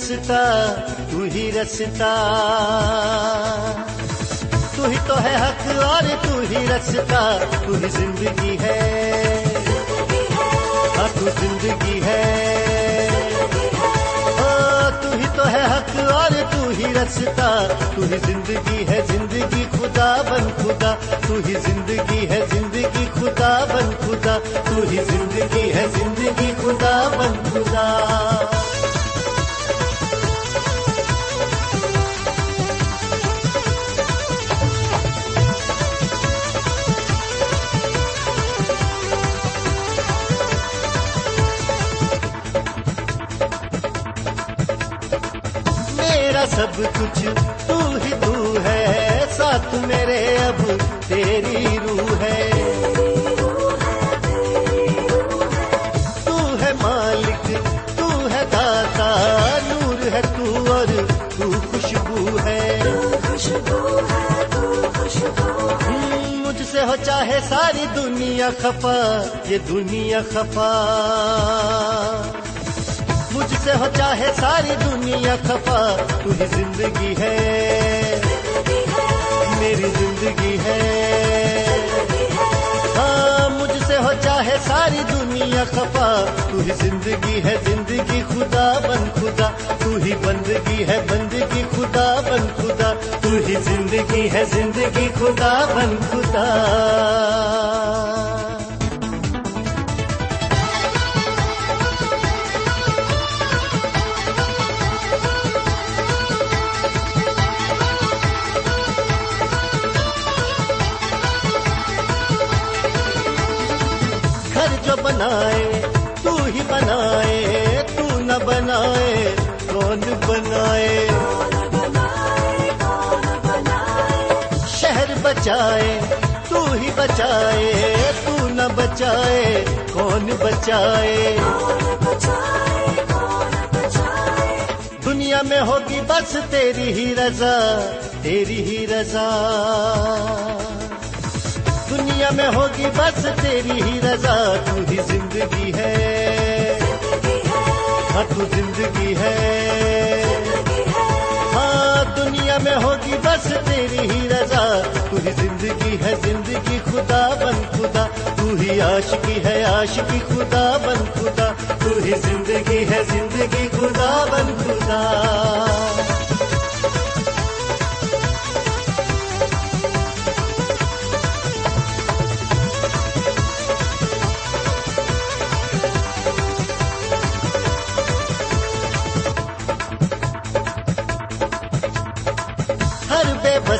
رستا، تو ہی رستا۔ تو ہی تو ہے حق اور تو ہی رستا۔ تو ہی زندگی ہے۔ ہاں تو زندگی ہے۔ ہاں، تو ہی تو ہے حق اور تو ہی رستا۔ تو ہی زندگی ہے، زندگی خدا بن خدا۔ تو ہی زندگی ہے، زندگی خدا بن خدا۔ تو ہی زندگی ہے، زندگی خدا بن خدا۔ سب کچھ تو ہی تو ہے، ساتھ میرے اب تیری روح ہے۔ تو ہے مالک، تو ہے داتا، نور ہے تو اور تو خوشبو ہے۔ مجھ سے ہو چاہے ساری دنیا خفا، یہ دنیا خفا۔ سے ہو چاہے ساری دنیا خفا تو ہی زندگی ہے۔ میری زندگی ہے۔ ہاں مجھ سے ہو چاہے ساری دنیا خفا تو ہی زندگی ہے۔ زندگی خدا بن خدا تو ہی بندگی ہے۔ بندگی خدا بن خدا تو ہی زندگی ہے۔ زندگی خدا بن خدا۔ بنائے، تو ہی بنائے، تو نہ بنائے، کون بنائے؟ شہر بچائے، تو ہی بچائے، تو نہ بچائے، کون بچائے؟ دنیا میں ہوگی بس تیری ہی رضا، تیری ہی رضا۔ دنیا میں ہوگی بس تیری ہی رضا، تو ہی زندگی ہے۔ ہاں تو زندگی ہے۔ ہاں دنیا میں ہوگی بس تیری ہی رضا، تو ہی زندگی ہے۔ زندگی خدا بن خدا، تو ہی عاشقی ہے۔ عاشقی خدا بن خدا، تو ہی زندگی ہے۔ زندگی خدا بن خدا۔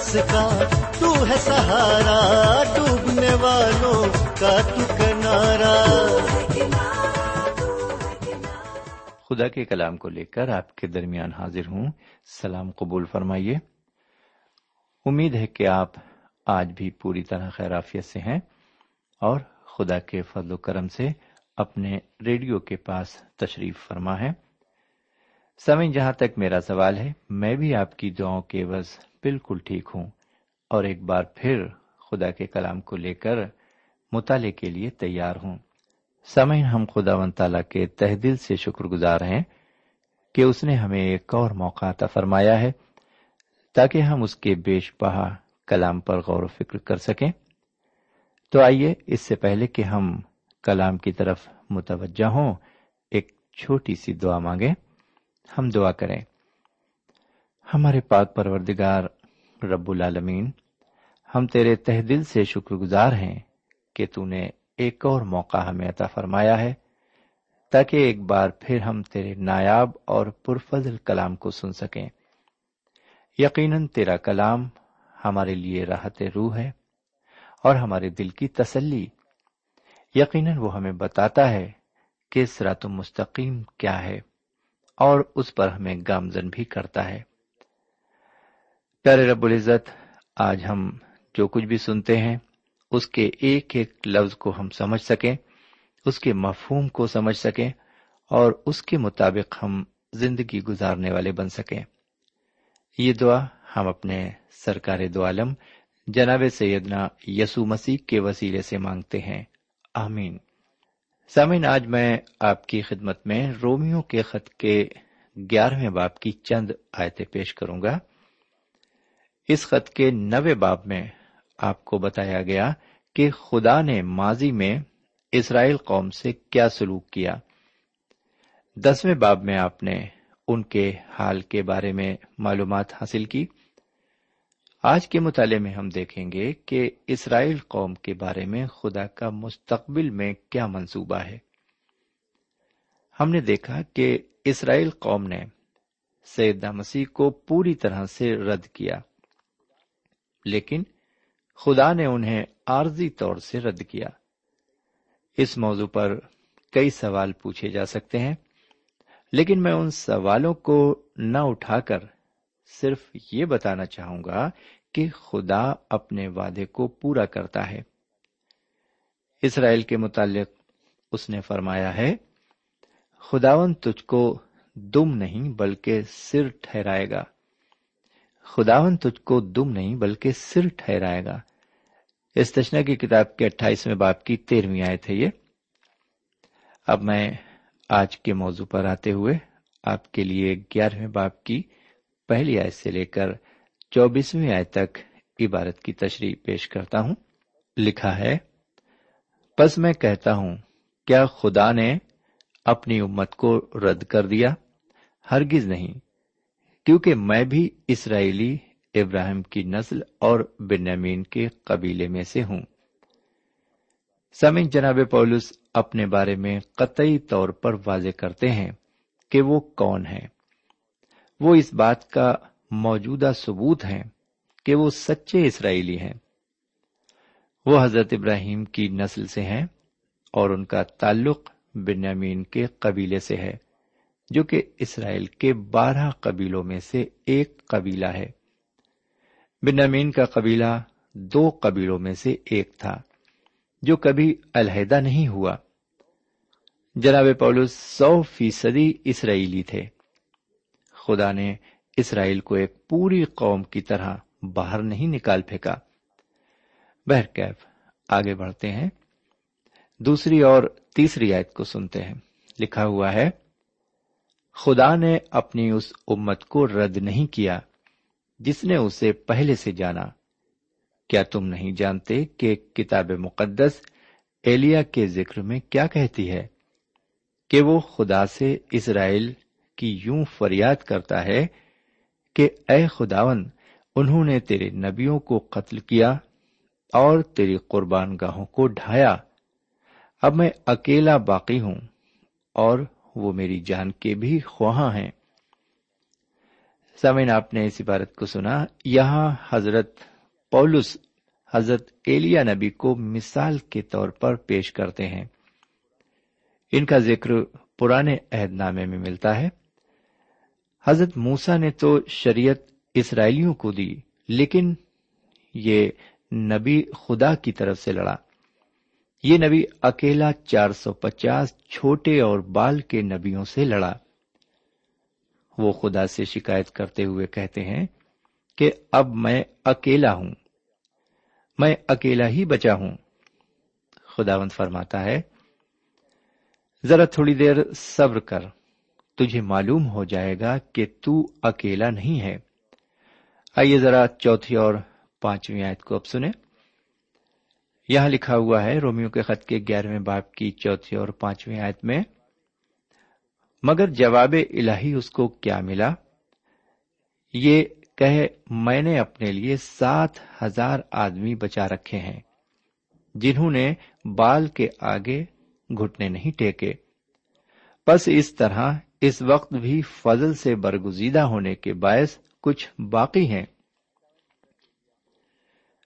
ہر کا تو ہے سہارا ڈوبنے والوں کا تو کنارا۔ خدا کے کلام کو لے کر آپ کے درمیان حاضر ہوں۔ سلام قبول فرمائیے۔ امید ہے کہ آپ آج بھی پوری طرح خیرافیت سے ہیں اور خدا کے فضل و کرم سے اپنے ریڈیو کے پاس تشریف فرما ہے۔ سمے جہاں تک میرا سوال ہے، میں بھی آپ کی دعاؤں کے بس بالکل ٹھیک ہوں۔ اور ایک بار پھر خدا کے کلام کو لے کر مطالعے کے لیے تیار ہوں۔ سمے ہم خدا و تعالیٰ کے تہ دل سے شکر گزار ہیں کہ اس نے ہمیں ایک اور موقع عطا فرمایا ہے تاکہ ہم اس کے بیش بہا کلام پر غور و فکر کر سکیں۔ تو آئیے اس سے پہلے کہ ہم کلام کی طرف متوجہ ہوں، ایک چھوٹی سی دعا مانگیں۔ ہم دعا کریں۔ ہمارے پاک پروردگار رب العالمین، ہم تیرے تہ دل سے شکر گزار ہیں کہ تو نے ایک اور موقع ہمیں عطا فرمایا ہے، تاکہ ایک بار پھر ہم تیرے نایاب اور پرفضل کلام کو سن سکیں۔ یقیناً تیرا کلام ہمارے لیے راحت روح ہے اور ہمارے دل کی تسلی یقیناً وہ ہمیں بتاتا ہے کہ سرات مستقیم کیا ہے اور اس پر ہمیں گامزن بھی کرتا ہے۔ پیارے رب العزت، آج ہم جو کچھ بھی سنتے ہیں، اس کے ایک ایک لفظ کو ہم سمجھ سکیں، اس کے مفہوم کو سمجھ سکیں، اور اس کے مطابق ہم زندگی گزارنے والے بن سکیں۔ یہ دعا ہم اپنے سرکار دو عالم، جناب سیدنا یسو مسیح کے وسیلے سے مانگتے ہیں۔ آمین۔ سامن آج میں آپ کی خدمت میں رومیو کے خط کے گیارہویں باپ کی چند آیتیں پیش کروں گا۔ اس خط کے نوے باب میں آپ کو بتایا گیا کہ خدا نے ماضی میں اسرائیل قوم سے کیا سلوک کیا۔ دسویں باب میں آپ نے ان کے حال کے بارے میں معلومات حاصل کی۔ آج کے مطالعے میں ہم دیکھیں گے کہ اسرائیل قوم کے بارے میں خدا کا مستقبل میں کیا منصوبہ ہے۔ ہم نے دیکھا کہ اسرائیل قوم نے سیدہ مسیح کو پوری طرح سے رد کیا۔ لیکن خدا نے انہیں عارضی طور سے رد کیا۔ اس موضوع پر کئی سوال پوچھے جا سکتے ہیں، لیکن میں ان سوالوں کو نہ اٹھا کر صرف یہ بتانا چاہوں گا کہ خدا اپنے وعدے کو پورا کرتا ہے۔ اسرائیل کے متعلق اس نے فرمایا ہے خداون تجھ کو دم نہیں بلکہ سر ٹھہرائے گا۔ خداون تجھ کو دم نہیں بلکہ سر ٹھہرائے گا۔ استشنا کی کتاب کے اٹھائیسویں باپ کی تیرہویں آئے تھے یہ۔ اب میں آج کے موضوع پر آتے ہوئے آپ کے لیے گیارہویں باپ کی پہلی آیت سے لے کر چوبیسویں آیت تک عبارت کی تشریح پیش کرتا ہوں۔ لکھا ہے، پس میں کہتا ہوں، کیا خدا نے اپنی امت کو رد کر دیا؟ ہرگز نہیں۔ کیونکہ میں بھی اسرائیلی ابراہیم کی نسل اور بنیامین کے قبیلے میں سے ہوں۔ سمن جناب پولس اپنے بارے میں قطعی طور پر واضح کرتے ہیں کہ وہ کون ہے وہ اس بات کا موجودہ ثبوت ہیں کہ وہ سچے اسرائیلی ہیں۔ وہ حضرت ابراہیم کی نسل سے ہیں اور ان کا تعلق بنیامین کے قبیلے سے ہے۔ جو کہ اسرائیل کے بارہ قبیلوں میں سے ایک قبیلہ ہے۔ بنیامین کا قبیلہ دو قبیلوں میں سے ایک تھا، جو کبھی علیحدہ نہیں ہوا۔ جناب پولس سو فیصدی اسرائیلی تھے۔ خدا نے اسرائیل کو ایک پوری قوم کی طرح باہر نہیں نکال پھینکا۔ بہرکیف، آگے بڑھتے ہیں۔ دوسری اور تیسری آیت کو سنتے ہیں۔ لکھا ہوا ہے خدا نے اپنی اس امت کو رد نہیں کیا جس نے اسے پہلے سے جانا۔ کیا تم نہیں جانتے کہ کتاب مقدس ایلیا کے ذکر میں کیا کہتی ہے؟ کہ وہ خدا سے اسرائیل کی یوں فریاد کرتا ہے کہ اے خداون انہوں نے تیرے نبیوں کو قتل کیا اور تیری قربان گاہوں کو ڈھایا۔ اب میں اکیلا باقی ہوں اور وہ میری جان کے بھی خواہاں ہیں۔ سمین آپ نے اس عبارت کو سنا۔ یہاں حضرت پولس حضرت ایلیا نبی کو مثال کے طور پر پیش کرتے ہیں۔ ان کا ذکر پرانے عہد نامے میں ملتا ہے۔ حضرت موسا نے تو شریعت اسرائیلیوں کو دی، لیکن یہ نبی خدا کی طرف سے لڑا۔ یہ نبی اکیلا چار سو پچاس چھوٹے اور بال کے نبیوں سے لڑا۔ وہ خدا سے شکایت کرتے ہوئے کہتے ہیں کہ اب میں اکیلا ہوں۔ میں اکیلا ہی بچا ہوں۔ خداوند فرماتا ہے، ذرا تھوڑی دیر صبر کر، تجھے معلوم ہو جائے گا کہ تو اکیلا نہیں ہے۔ آئیے ذرا چوتھی اور پانچویں آیت کو اب سنیں۔ یہاں لکھا ہوا ہے رومیو کے خط کے گیارہویں باپ کی چوتھی اور پانچویں آیت میں، مگر جواب الہی اس کو کیا ملا؟ یہ کہ میں نے اپنے لیے سات ہزار آدمی بچا رکھے ہیں، جنہوں نے بال کے آگے گھٹنے نہیں ٹیکے۔ بس اس طرح اس وقت بھی فضل سے برگزیدہ ہونے کے باعث کچھ باقی ہیں۔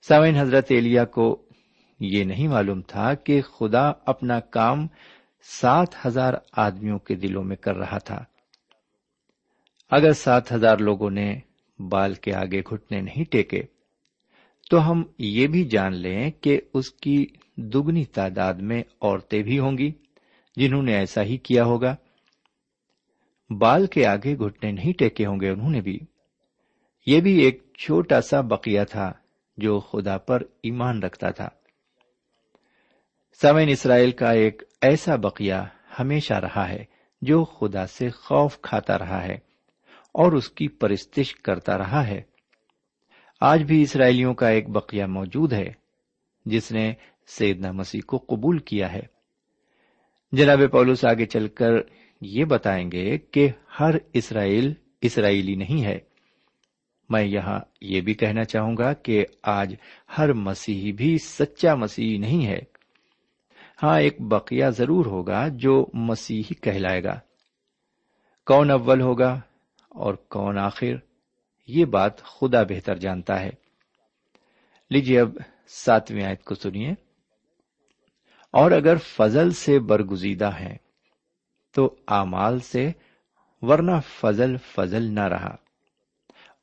سوئن حضرت ایلیا کو یہ نہیں معلوم تھا کہ خدا اپنا کام سات ہزار آدمیوں کے دلوں میں کر رہا تھا۔ اگر سات ہزار لوگوں نے بال کے آگے گھٹنے نہیں ٹیکے، تو ہم یہ بھی جان لیں کہ اس کی دگنی تعداد میں عورتیں بھی ہوں گی جنہوں نے ایسا ہی کیا ہوگا۔ بال کے آگے گھٹنے نہیں ٹیکے ہوں گے انہوں نے بھی۔ یہ بھی ایک چھوٹا سا بقیہ تھا جو خدا پر ایمان رکھتا تھا۔ سمین اسرائیل کا ایک ایسا بقیہ ہمیشہ رہا ہے جو خدا سے خوف کھاتا رہا ہے اور اس کی پرستش کرتا رہا ہے۔ آج بھی اسرائیلیوں کا ایک بقیہ موجود ہے جس نے سیدنا مسیح کو قبول کیا ہے۔ جناب پولس، آگے چل کر یہ بتائیں گے کہ ہر اسرائیل اسرائیلی نہیں ہے۔ میں یہاں یہ بھی کہنا چاہوں گا کہ آج ہر مسیحی بھی سچا مسیحی نہیں ہے۔ ہاں ایک بقیہ ضرور ہوگا جو مسیحی کہلائے گا۔ کون اول ہوگا اور کون آخر؟ یہ بات خدا بہتر جانتا ہے۔ لیجیے اب ساتویں آیت کو سنیے۔ اور اگر فضل سے برگزیدہ ہیں، تو آمال سے، ورنہ فضل فضل نہ رہا۔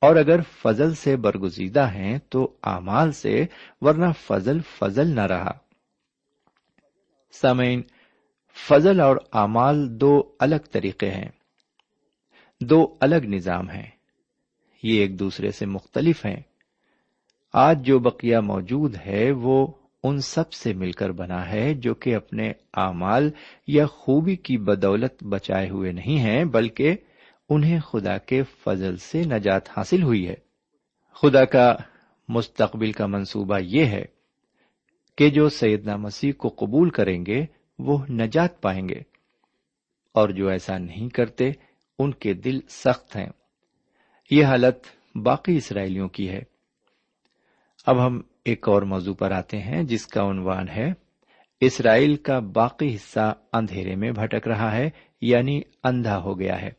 اور اگر فضل سے برگزیدہ ہیں، تو آمال سے، ورنہ فضل فضل نہ رہا۔ سمعین فضل اور امال دو الگ طریقے ہیں، دو الگ نظام ہیں۔ یہ ایک دوسرے سے مختلف ہیں۔ آج جو بقیہ موجود ہے، وہ ان سب سے مل کر بنا ہے جو کہ اپنے اعمال یا خوبی کی بدولت بچائے ہوئے نہیں ہیں، بلکہ انہیں خدا کے فضل سے نجات حاصل ہوئی ہے۔ خدا کا مستقبل کا منصوبہ یہ ہے کہ جو سیدنا مسیح کو قبول کریں گے، وہ نجات پائیں گے۔ اور جو ایسا نہیں کرتے، ان کے دل سخت ہیں۔ یہ حالت باقی اسرائیلیوں کی ہے۔ اب ہم ایک اور موضوع پر آتے ہیں، جس کا عنوان ہے، اسرائیل کا باقی حصہ اندھیرے میں بھٹک رہا ہے یعنی اندھا ہو گیا ہے۔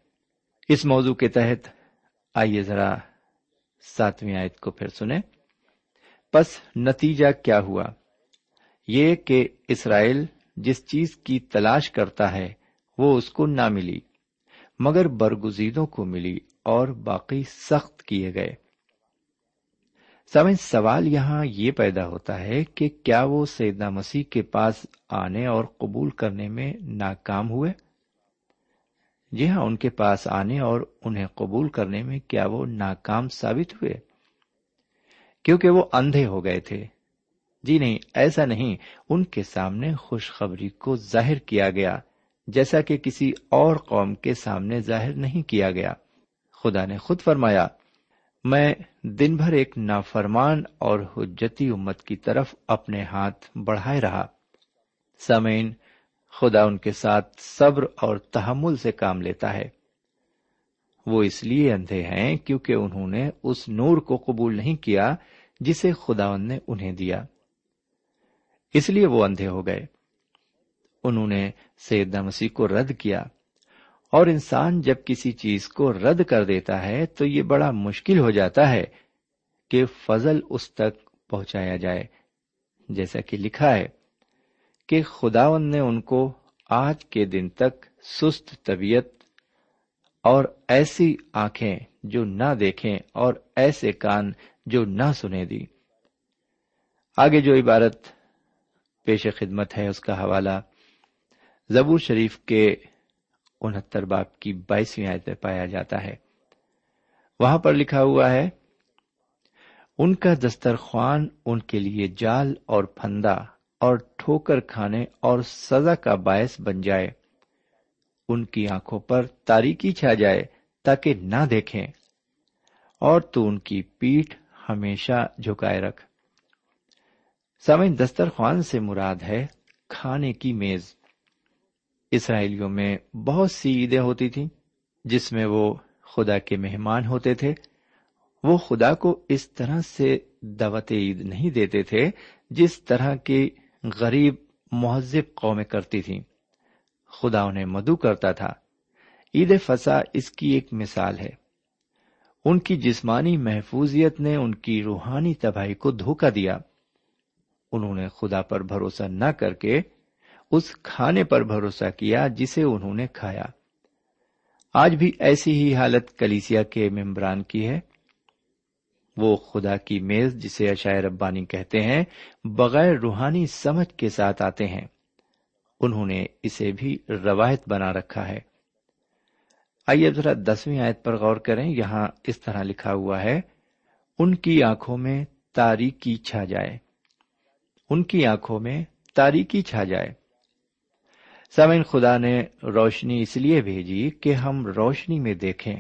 اس موضوع کے تحت آئیے ذرا ساتویں آیت کو پھر سنیں۔ پس نتیجہ کیا ہوا؟ یہ کہ اسرائیل جس چیز کی تلاش کرتا ہے، وہ اس کو نہ ملی، مگر برگزیدوں کو ملی اور باقی سخت کیے گئے۔ سمجھ سوال یہاں یہ پیدا ہوتا ہے کہ کیا وہ سیدنا مسیح کے پاس آنے اور قبول کرنے میں ناکام ہوئے؟ جی ہاں ان کے پاس آنے اور انہیں قبول کرنے میں کیا وہ ناکام ثابت ہوئے؟ کیونکہ وہ اندھے ہو گئے تھے۔ جی نہیں، ایسا نہیں، ان کے سامنے خوشخبری کو ظاہر کیا گیا، جیسا کہ کسی اور قوم کے سامنے ظاہر نہیں کیا گیا۔ خدا نے خود فرمایا، میں دن بھر ایک نافرمان اور حجتی امت کی طرف اپنے ہاتھ بڑھائے رہا۔ سمین خدا ان کے ساتھ صبر اور تحمل سے کام لیتا ہے۔ وہ اس لیے اندھے ہیں کیونکہ انہوں نے اس نور کو قبول نہیں کیا جسے خدا نے انہیں دیا۔ اس لیے وہ اندھے ہو گئے۔ انہوں نے سید مسیح کو رد کیا۔ اور انسان جب کسی چیز کو رد کر دیتا ہے تو یہ بڑا مشکل ہو جاتا ہے کہ فضل اس تک پہنچایا جائے۔ جیسا کہ لکھا ہے کہ خداون نے ان کو آج کے دن تک سست طبیعت اور ایسی آنکھیں جو نہ دیکھیں اور ایسے کان جو نہ سنے دی۔ آگے جو عبارت پیش خدمت ہے اس کا حوالہ زبور شریف کے انہتر باپ کی بائیسویں آیت میں پایا جاتا ہے۔ وہاں پر لکھا ہوا ہے، ان کا دسترخوان ان کے لیے جال اور پھندا اور ٹھوکر کھانے اور سزا کا باعث بن جائے۔ ان کی آنکھوں پر تاریکی چھا جائے تاکہ نہ دیکھیں، اور تو ان کی پیٹ ہمیشہ جھکائے رکھ۔ سمن دسترخوان سے مراد ہے کھانے کی میز۔ اسرائیلیوں میں بہت سی عیدیں ہوتی تھیں جس میں وہ خدا کے مہمان ہوتے تھے۔ وہ خدا کو اس طرح سے دعوت عید نہیں دیتے تھے جس طرح کی غریب، مہذب قومیں کرتی تھیں۔ خدا انہیں مدو کرتا تھا۔ عید فسا اس کی ایک مثال ہے۔ ان کی جسمانی محفوظیت نے ان کی روحانی تباہی کو دھوکہ دیا۔ انہوں نے خدا پر بھروسہ نہ کر کے اس کھانے پر بھروسہ کیا جسے انہوں نے کھایا۔ آج بھی ایسی ہی حالت کلیسیا کے ممبران کی ہے۔ وہ خدا کی میز جسے اشائر ربانی کہتے ہیں، بغیر روحانی سمجھ کے ساتھ آتے ہیں۔ انہوں نے اسے بھی روایت بنا رکھا ہے۔ آئیے ذرا دسویں آیت پر غور کریں۔ یہاں اس طرح لکھا ہوا ہے، ان کی آنکھوں میں تاریکی چھا جائے۔ ان کی آنکھوں میں تاریکی چھا جائے۔ سمین خدا نے روشنی اس لیے بھیجی کہ ہم روشنی میں دیکھیں۔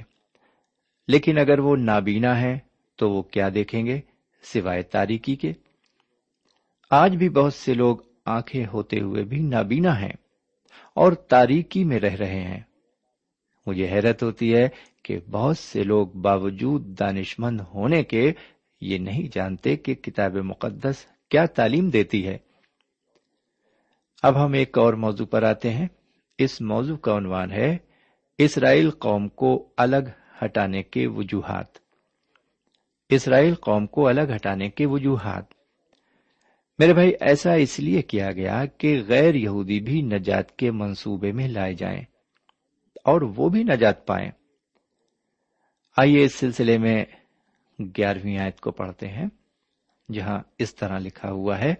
لیکن اگر وہ نابینا ہے تو وہ کیا دیکھیں گے سوائے تاریکی کے؟ آج بھی بہت سے لوگ آنکھیں ہوتے ہوئے بھی نابینا ہیں اور تاریکی میں رہ رہے ہیں۔ مجھے حیرت ہوتی ہے کہ بہت سے لوگ باوجود دانش مند ہونے کے یہ نہیں جانتے کہ کتاب مقدس کیا تعلیم دیتی ہے؟ اب ہم ایک اور موضوع پر آتے ہیں۔ اس موضوع کا عنوان ہے، اسرائیل قوم کو الگ ہٹانے کے وجوہات۔ اسرائیل قوم کو الگ ہٹانے کے وجوہات۔ میرے بھائی، ایسا اس لیے کیا گیا کہ غیر یہودی بھی نجات کے منصوبے میں لائے جائیں اور وہ بھی نجات پائیں۔ آئیے اس سلسلے میں گیارہویں آیت کو پڑھتے ہیں۔ جہاں اس طرح لکھا ہوا ہے۔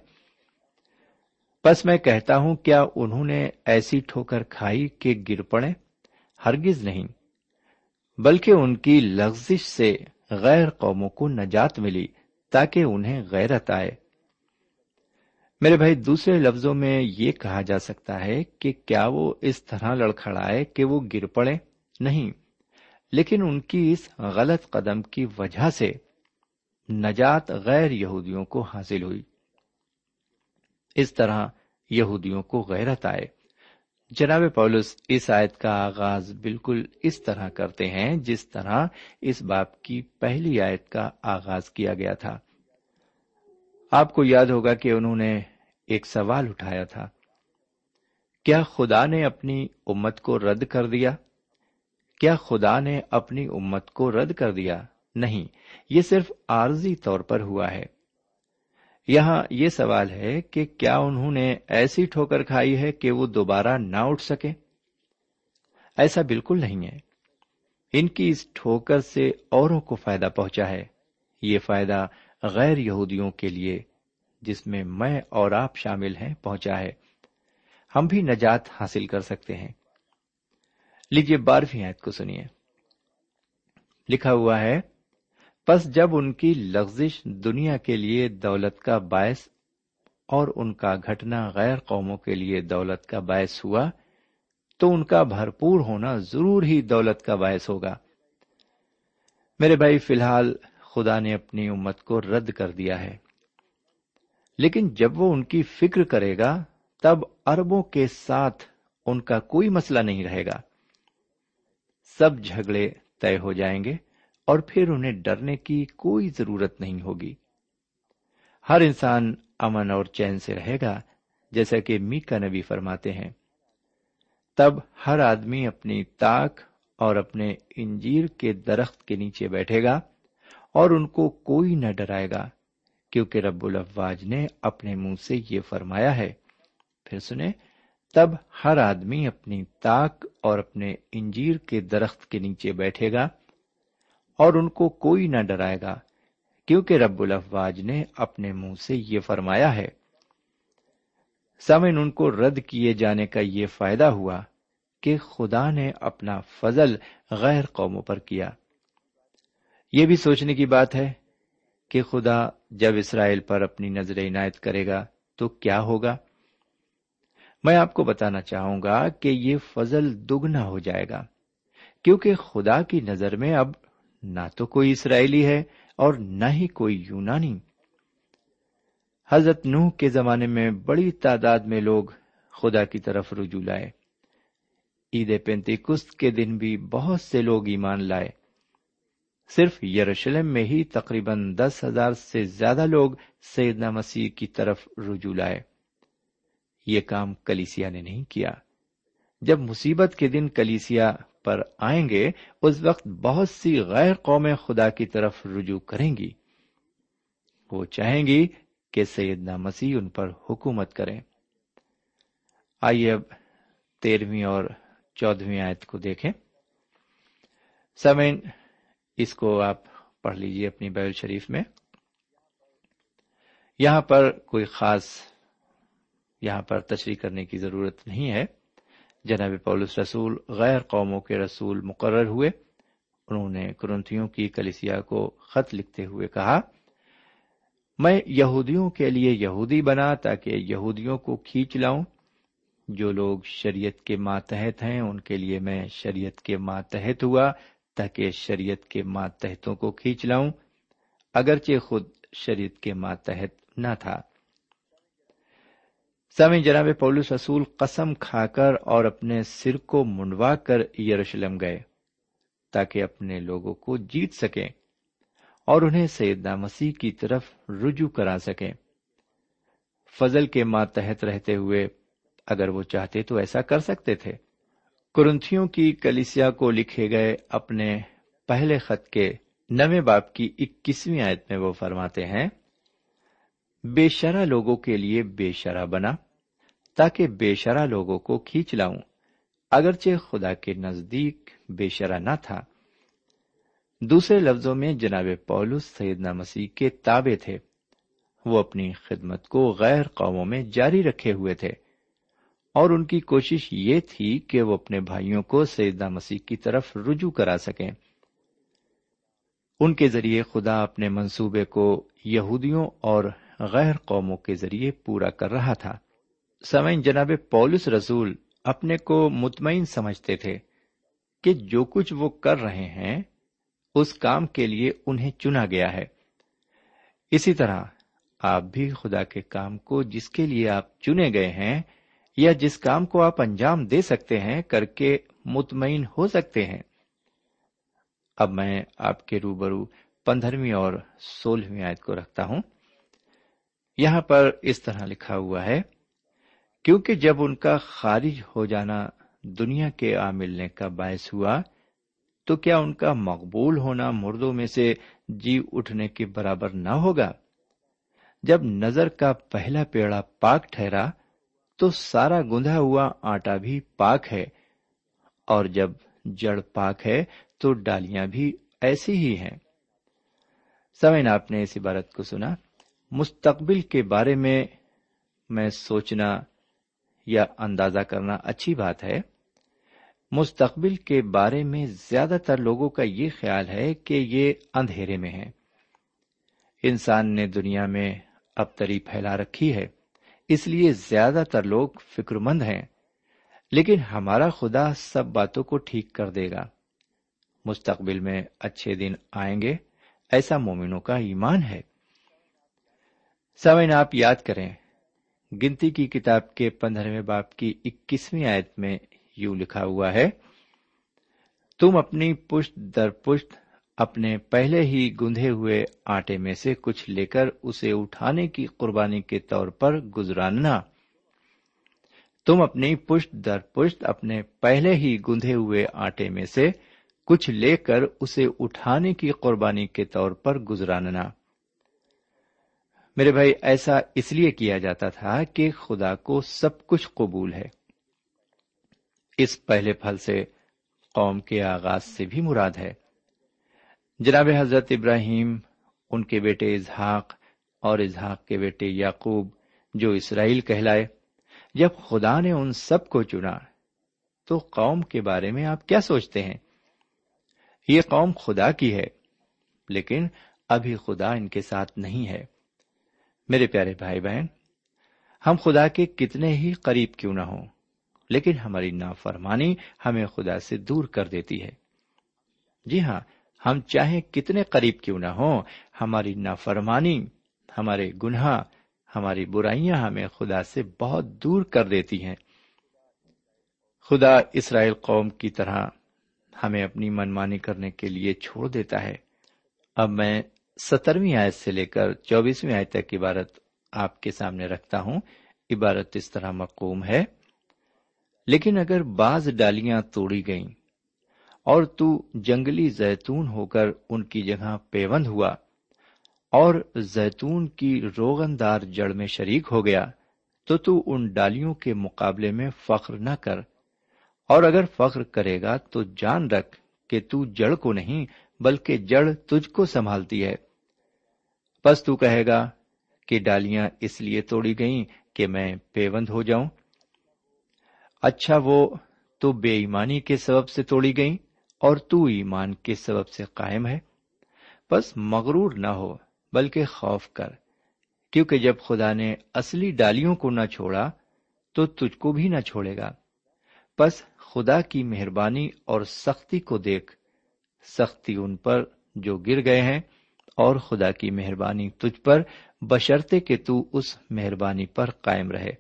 بس میں کہتا ہوں، کیا انہوں نے ایسی ٹھوکر کھائی کہ گر پڑے؟ ہرگز نہیں۔ بلکہ ان کی لغزش سے غیر قوموں کو نجات ملی تاکہ انہیں غیرت آئے۔ میرے بھائی، دوسرے لفظوں میں یہ کہا جا سکتا ہے کہ کیا وہ اس طرح لڑکھڑائے کہ وہ گر پڑے؟ نہیں۔ لیکن ان کی اس غلط قدم کی وجہ سے نجات غیر یہودیوں کو حاصل ہوئی۔ اس طرح یہودیوں کو غیرت آئے۔ جناب پولس اس آیت کا آغاز بالکل اس طرح کرتے ہیں جس طرح اس باپ کی پہلی آیت کا آغاز کیا گیا تھا۔ آپ کو یاد ہوگا کہ انہوں نے ایک سوال اٹھایا تھا۔ کیا خدا نے اپنی امت کو رد کر دیا؟ کیا خدا نے اپنی امت کو رد کر دیا؟ نہیں، یہ صرف عارضی طور پر ہوا ہے۔ یہاں یہ سوال ہے کہ کیا انہوں نے ایسی ٹھوکر کھائی ہے کہ وہ دوبارہ نہ اٹھ سکے؟ ایسا بالکل نہیں ہے۔ ان کی اس ٹھوکر سے اوروں کو فائدہ پہنچا ہے۔ یہ فائدہ غیر یہودیوں کے لیے، جس میں میں اور آپ شامل ہیں، پہنچا ہے۔ ہم بھی نجات حاصل کر سکتے ہیں۔ لیجیے بارہویں آیت کو سنیے۔ لکھا ہوا ہے پس جب ان کی لغزش دنیا کے لیے دولت کا باعث اور ان کا گھٹنا غیر قوموں کے لیے دولت کا باعث ہوا، تو ان کا بھرپور ہونا ضرور ہی دولت کا باعث ہوگا۔ میرے بھائی، فی الحال خدا نے اپنی امت کو رد کر دیا ہے۔ لیکن جب وہ ان کی فکر کرے گا، تب اربوں کے ساتھ ان کا کوئی مسئلہ نہیں رہے گا۔ سب جھگڑے طے ہو جائیں گے۔ اور پھر انہیں ڈرنے کی کوئی ضرورت نہیں ہوگی۔ ہر انسان امن اور چین سے رہے گا، جیسا کہ میکا نبی فرماتے ہیں۔ تب ہر آدمی اپنی تاک اور اپنے انجیر کے درخت کے نیچے بیٹھے گا اور ان کو کوئی نہ ڈرائے گا، کیونکہ رب الفواج نے اپنے منہ سے یہ فرمایا ہے۔ پھر سنیں، تب ہر آدمی اپنی تاک اور اپنے انجیر کے درخت کے نیچے بیٹھے گا۔ اور ان کو کوئی نہ ڈرائے گا، کیونکہ رب الفواج نے اپنے منہ سے یہ فرمایا ہے۔ سامن ان کو رد کیے جانے کا یہ فائدہ ہوا کہ خدا نے اپنا فضل غیر قوموں پر کیا۔ یہ بھی سوچنے کی بات ہے کہ خدا جب اسرائیل پر اپنی نظر عنایت کرے گا تو کیا ہوگا؟ میں آپ کو بتانا چاہوں گا کہ یہ فضل دگنا ہو جائے گا، کیونکہ خدا کی نظر میں اب نہ تو کوئی اسرائیلی ہے اور نہ ہی کوئی یونانی۔ حضرت نوح کے زمانے میں بڑی تعداد میں لوگ خدا کی طرف رجوع لائے۔ عید پینتی کست کے دن بھی بہت سے لوگ ایمان لائے۔ صرف یروشلم میں ہی تقریباً دس ہزار سے زیادہ لوگ سیدنا مسیح کی طرف رجوع لائے۔ یہ کام کلیسیا نے نہیں کیا۔ جب مصیبت کے دن کلیسیا پر آئیں گے، اس وقت بہت سی غیر قومیں خدا کی طرف رجوع کریں گی۔ وہ چاہیں گی کہ سیدنا مسیح ان پر حکومت کریں۔ آئیے اب تیرہویں اور چودہویں آیت کو دیکھیں۔ سمین اس کو آپ پڑھ لیجیے اپنی بیل شریف میں۔ یہاں پر کوئی خاص، یہاں پر تشریح کرنے کی ضرورت نہیں ہے۔ جناب پولس رسول غیر قوموں کے رسول مقرر ہوئے۔ انہوں نے کرنتھیوں کی کلیسیا کو خط لکھتے ہوئے کہا، میں یہودیوں کے لیے یہودی بنا تاکہ یہودیوں کو کھینچ لاؤں۔ جو لوگ شریعت کے ماتحت ہیں، ان کے لیے میں شریعت کے ماتحت ہوا تاکہ شریعت کے ماتحتوں کو کھینچ لاؤں۔ اگرچہ خود شریعت کے ماتحت نہ تھا۔ سامع جناب پولس رسول قسم کھا کر اور اپنے سر کو منڈوا کر یروشلم گئے تاکہ اپنے لوگوں کو جیت سکیں اور انہیں سیدنا مسیح کی طرف رجوع کرا سکیں۔ فضل کے ماتحت رہتے ہوئے اگر وہ چاہتے تو ایسا کر سکتے تھے۔ کرنتھیوں کی کلیسیا کو لکھے گئے اپنے پہلے خط کے نویں باپ کی اکیسویں آیت میں وہ فرماتے ہیں بے شرح لوگوں کے لیے بے شرح بنا، تاکہ بے شرح لوگوں کو کھینچ لاؤں۔ اگرچہ خدا کے نزدیک بے شرح نہ تھا۔ دوسرے لفظوں میں جناب پولس سیدنا مسیح کے تابے تھے۔ وہ اپنی خدمت کو غیر قوموں میں جاری رکھے ہوئے تھے۔ اور ان کی کوشش یہ تھی کہ وہ اپنے بھائیوں کو سیدنا مسیح کی طرف رجوع کرا سکیں۔ ان کے ذریعے خدا اپنے منصوبے کو یہودیوں اور غیر قوموں کے ذریعے پورا کر رہا تھا۔ سمعین جناب پولس رسول اپنے کو مطمئن سمجھتے تھے کہ جو کچھ وہ کر رہے ہیں، اس کام کے لیے انہیں چنا گیا ہے۔ اسی طرح آپ بھی خدا کے کام کو جس کے لیے آپ چنے گئے ہیں یا جس کام کو آپ انجام دے سکتے ہیں کر کے مطمئن ہو سکتے ہیں۔ اب میں آپ کے روبرو پندرہویں اور سولہویں آیت کو رکھتا ہوں۔ یہاں پر اس طرح لکھا ہوا ہے، کیونکہ جب ان کا خارج ہو جانا دنیا کے آ ملنے کا باعث ہوا، تو کیا ان کا مقبول ہونا مردوں میں سے جی اٹھنے کے برابر نہ ہوگا؟ جب نظر کا پہلا پیڑا پاک ٹھہرا، تو سارا گندھا ہوا آٹا بھی پاک ہے، اور جب جڑ پاک ہے، تو ڈالیاں بھی ایسی ہی ہیں۔ سمین آپ نے اس عبارت کو سنا؟ مستقبل کے بارے میں میں سوچنا یا اندازہ کرنا اچھی بات ہے۔ مستقبل کے بارے میں زیادہ تر لوگوں کا یہ خیال ہے کہ یہ اندھیرے میں ہے انسان نے دنیا میں اب تری پھیلا رکھی ہے، اس لیے زیادہ تر لوگ فکر مند ہیں۔ لیکن ہمارا خدا سب باتوں کو ٹھیک کر دے گا۔ مستقبل میں اچھے دن آئیں گے، ایسا مومنوں کا ایمان ہے۔ سوئن آپ یاد کریں، گنتی کی کتاب کے پندرہویں باپ کی اکیسویں آیت میں یوں لکھا ہوا ہے، تم اپنی پشت در پشت اپنے پہلے ہی گندھے ہوئے آٹے میں سے کچھ لے کر اسے اٹھانے کی قربانی کے طور پر گزراننا۔ تم اپنی پشت در پشت اپنے پہلے ہی گندھے ہوئے آٹے میں سے کچھ لے کر اسے اٹھانے کی قربانی کے طور پر گزراننا۔ میرے بھائی، ایسا اس لیے کیا جاتا تھا کہ خدا کو سب کچھ قبول ہے۔ اس پہلے پھل سے قوم کے آغاز سے بھی مراد ہے۔ جناب حضرت ابراہیم، ان کے بیٹے اظہاق اور اظہاق کے بیٹے یعقوب جو اسرائیل کہلائے، جب خدا نے ان سب کو چنا، تو قوم کے بارے میں آپ کیا سوچتے ہیں؟ یہ قوم خدا کی ہے، لیکن ابھی خدا ان کے ساتھ نہیں ہے۔ میرے پیارے بھائی بہن، ہم خدا کے کتنے ہی قریب کیوں نہ ہوں، لیکن ہماری نافرمانی ہمیں خدا سے دور کر دیتی ہے۔ جی ہاں ہم چاہیں کتنے قریب کیوں نہ ہوں، ہماری نافرمانی، ہمارے گناہ، ہماری برائیاں ہمیں خدا سے بہت دور کر دیتی ہیں۔ خدا اسرائیل قوم کی طرح ہمیں اپنی منمانی کرنے کے لیے چھوڑ دیتا ہے۔ اب میں سترویں آیت سے لے کر چوبیسویں آیت تک عبارت آپ کے سامنے رکھتا ہوں۔ عبارت اس طرح مقوم ہے۔ لیکن اگر بعض ڈالیاں توڑی گئیں اور تو جنگلی زیتون ہو کر ان کی جگہ پیوند ہوا اور زیتون کی روغن دار جڑ میں شریک ہو گیا، تو تو ان ڈالیوں کے مقابلے میں فخر نہ کر۔ اور اگر فخر کرے گا تو جان رکھ کہ تو جڑ کو نہیں بلکہ جڑ تجھ کو سنبھالتی ہے۔ بس تو کہے گا کہ ڈالیاں اس لیے توڑی گئیں کہ میں پیوند ہو جاؤں۔ اچھا وہ تو بے ایمانی کے سبب سے توڑی گئیں اور تو ایمان کے سبب سے قائم ہے۔ بس مغرور نہ ہو، بلکہ خوف کر، کیونکہ جب خدا نے اصلی ڈالیوں کو نہ چھوڑا، تو تجھ کو بھی نہ چھوڑے گا۔ بس خدا کی مہربانی اور سختی کو دیکھ۔ سختی ان پر جو گر گئے ہیں، اور خدا کی مہربانی تجھ پر بشرتے کہ تو اس مہربانی پر قائم رہے۔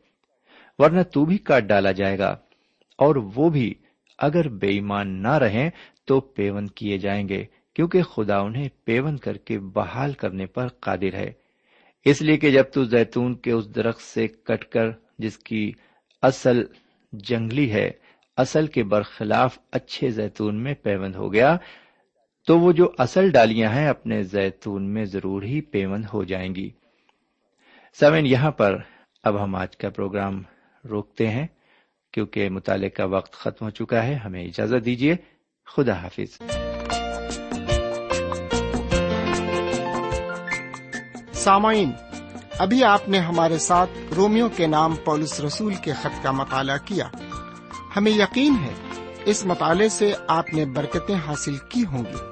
ورنہ تو بھی کاٹ ڈالا جائے گا۔ اور وہ بھی اگر بے ایمان نہ رہیں، تو پیون کیے جائیں گے، کیونکہ خدا انہیں پیون کر کے بحال کرنے پر قادر ہے۔ اس لیے کہ جب تو زیتون کے اس درخت سے کٹ کر، جس کی اصل جنگلی ہے، اصل کے برخلاف اچھے زیتون میں پیوند ہو گیا تو وہ جو اصل ڈالیاں ہیں اپنے زیتون میں ضرور ہی پیوند ہو جائیں گی۔ سمن یہاں پر اب ہم آج کا پروگرام روکتے ہیں، کیونکہ مطالعے کا وقت ختم ہو چکا ہے۔ ہمیں اجازت دیجیے خدا حافظ۔ سامعین، ابھی آپ نے ہمارے ساتھ رومیو کے نام پولس رسول کے خط کا مطالعہ کیا۔ ہمیں یقین ہے، اس مطالعے سے آپ نے برکتیں حاصل کی ہوں گی۔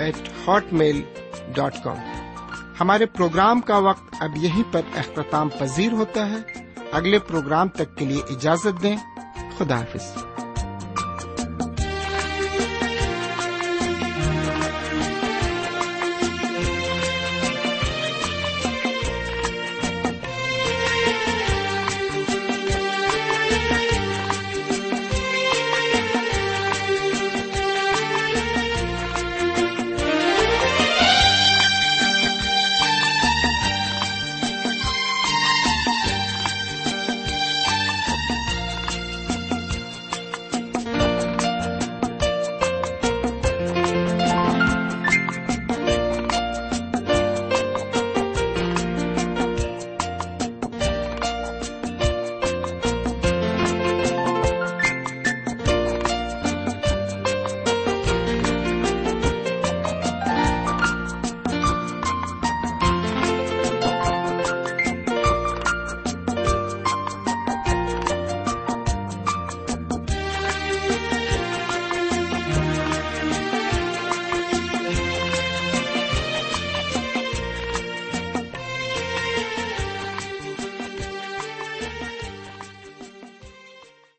eight hotmail dot com ہمارے پروگرام کا وقت اب یہیں پر اختتام پذیر ہوتا ہے۔ اگلے پروگرام تک کے لیے اجازت دیں۔ خدا حافظ۔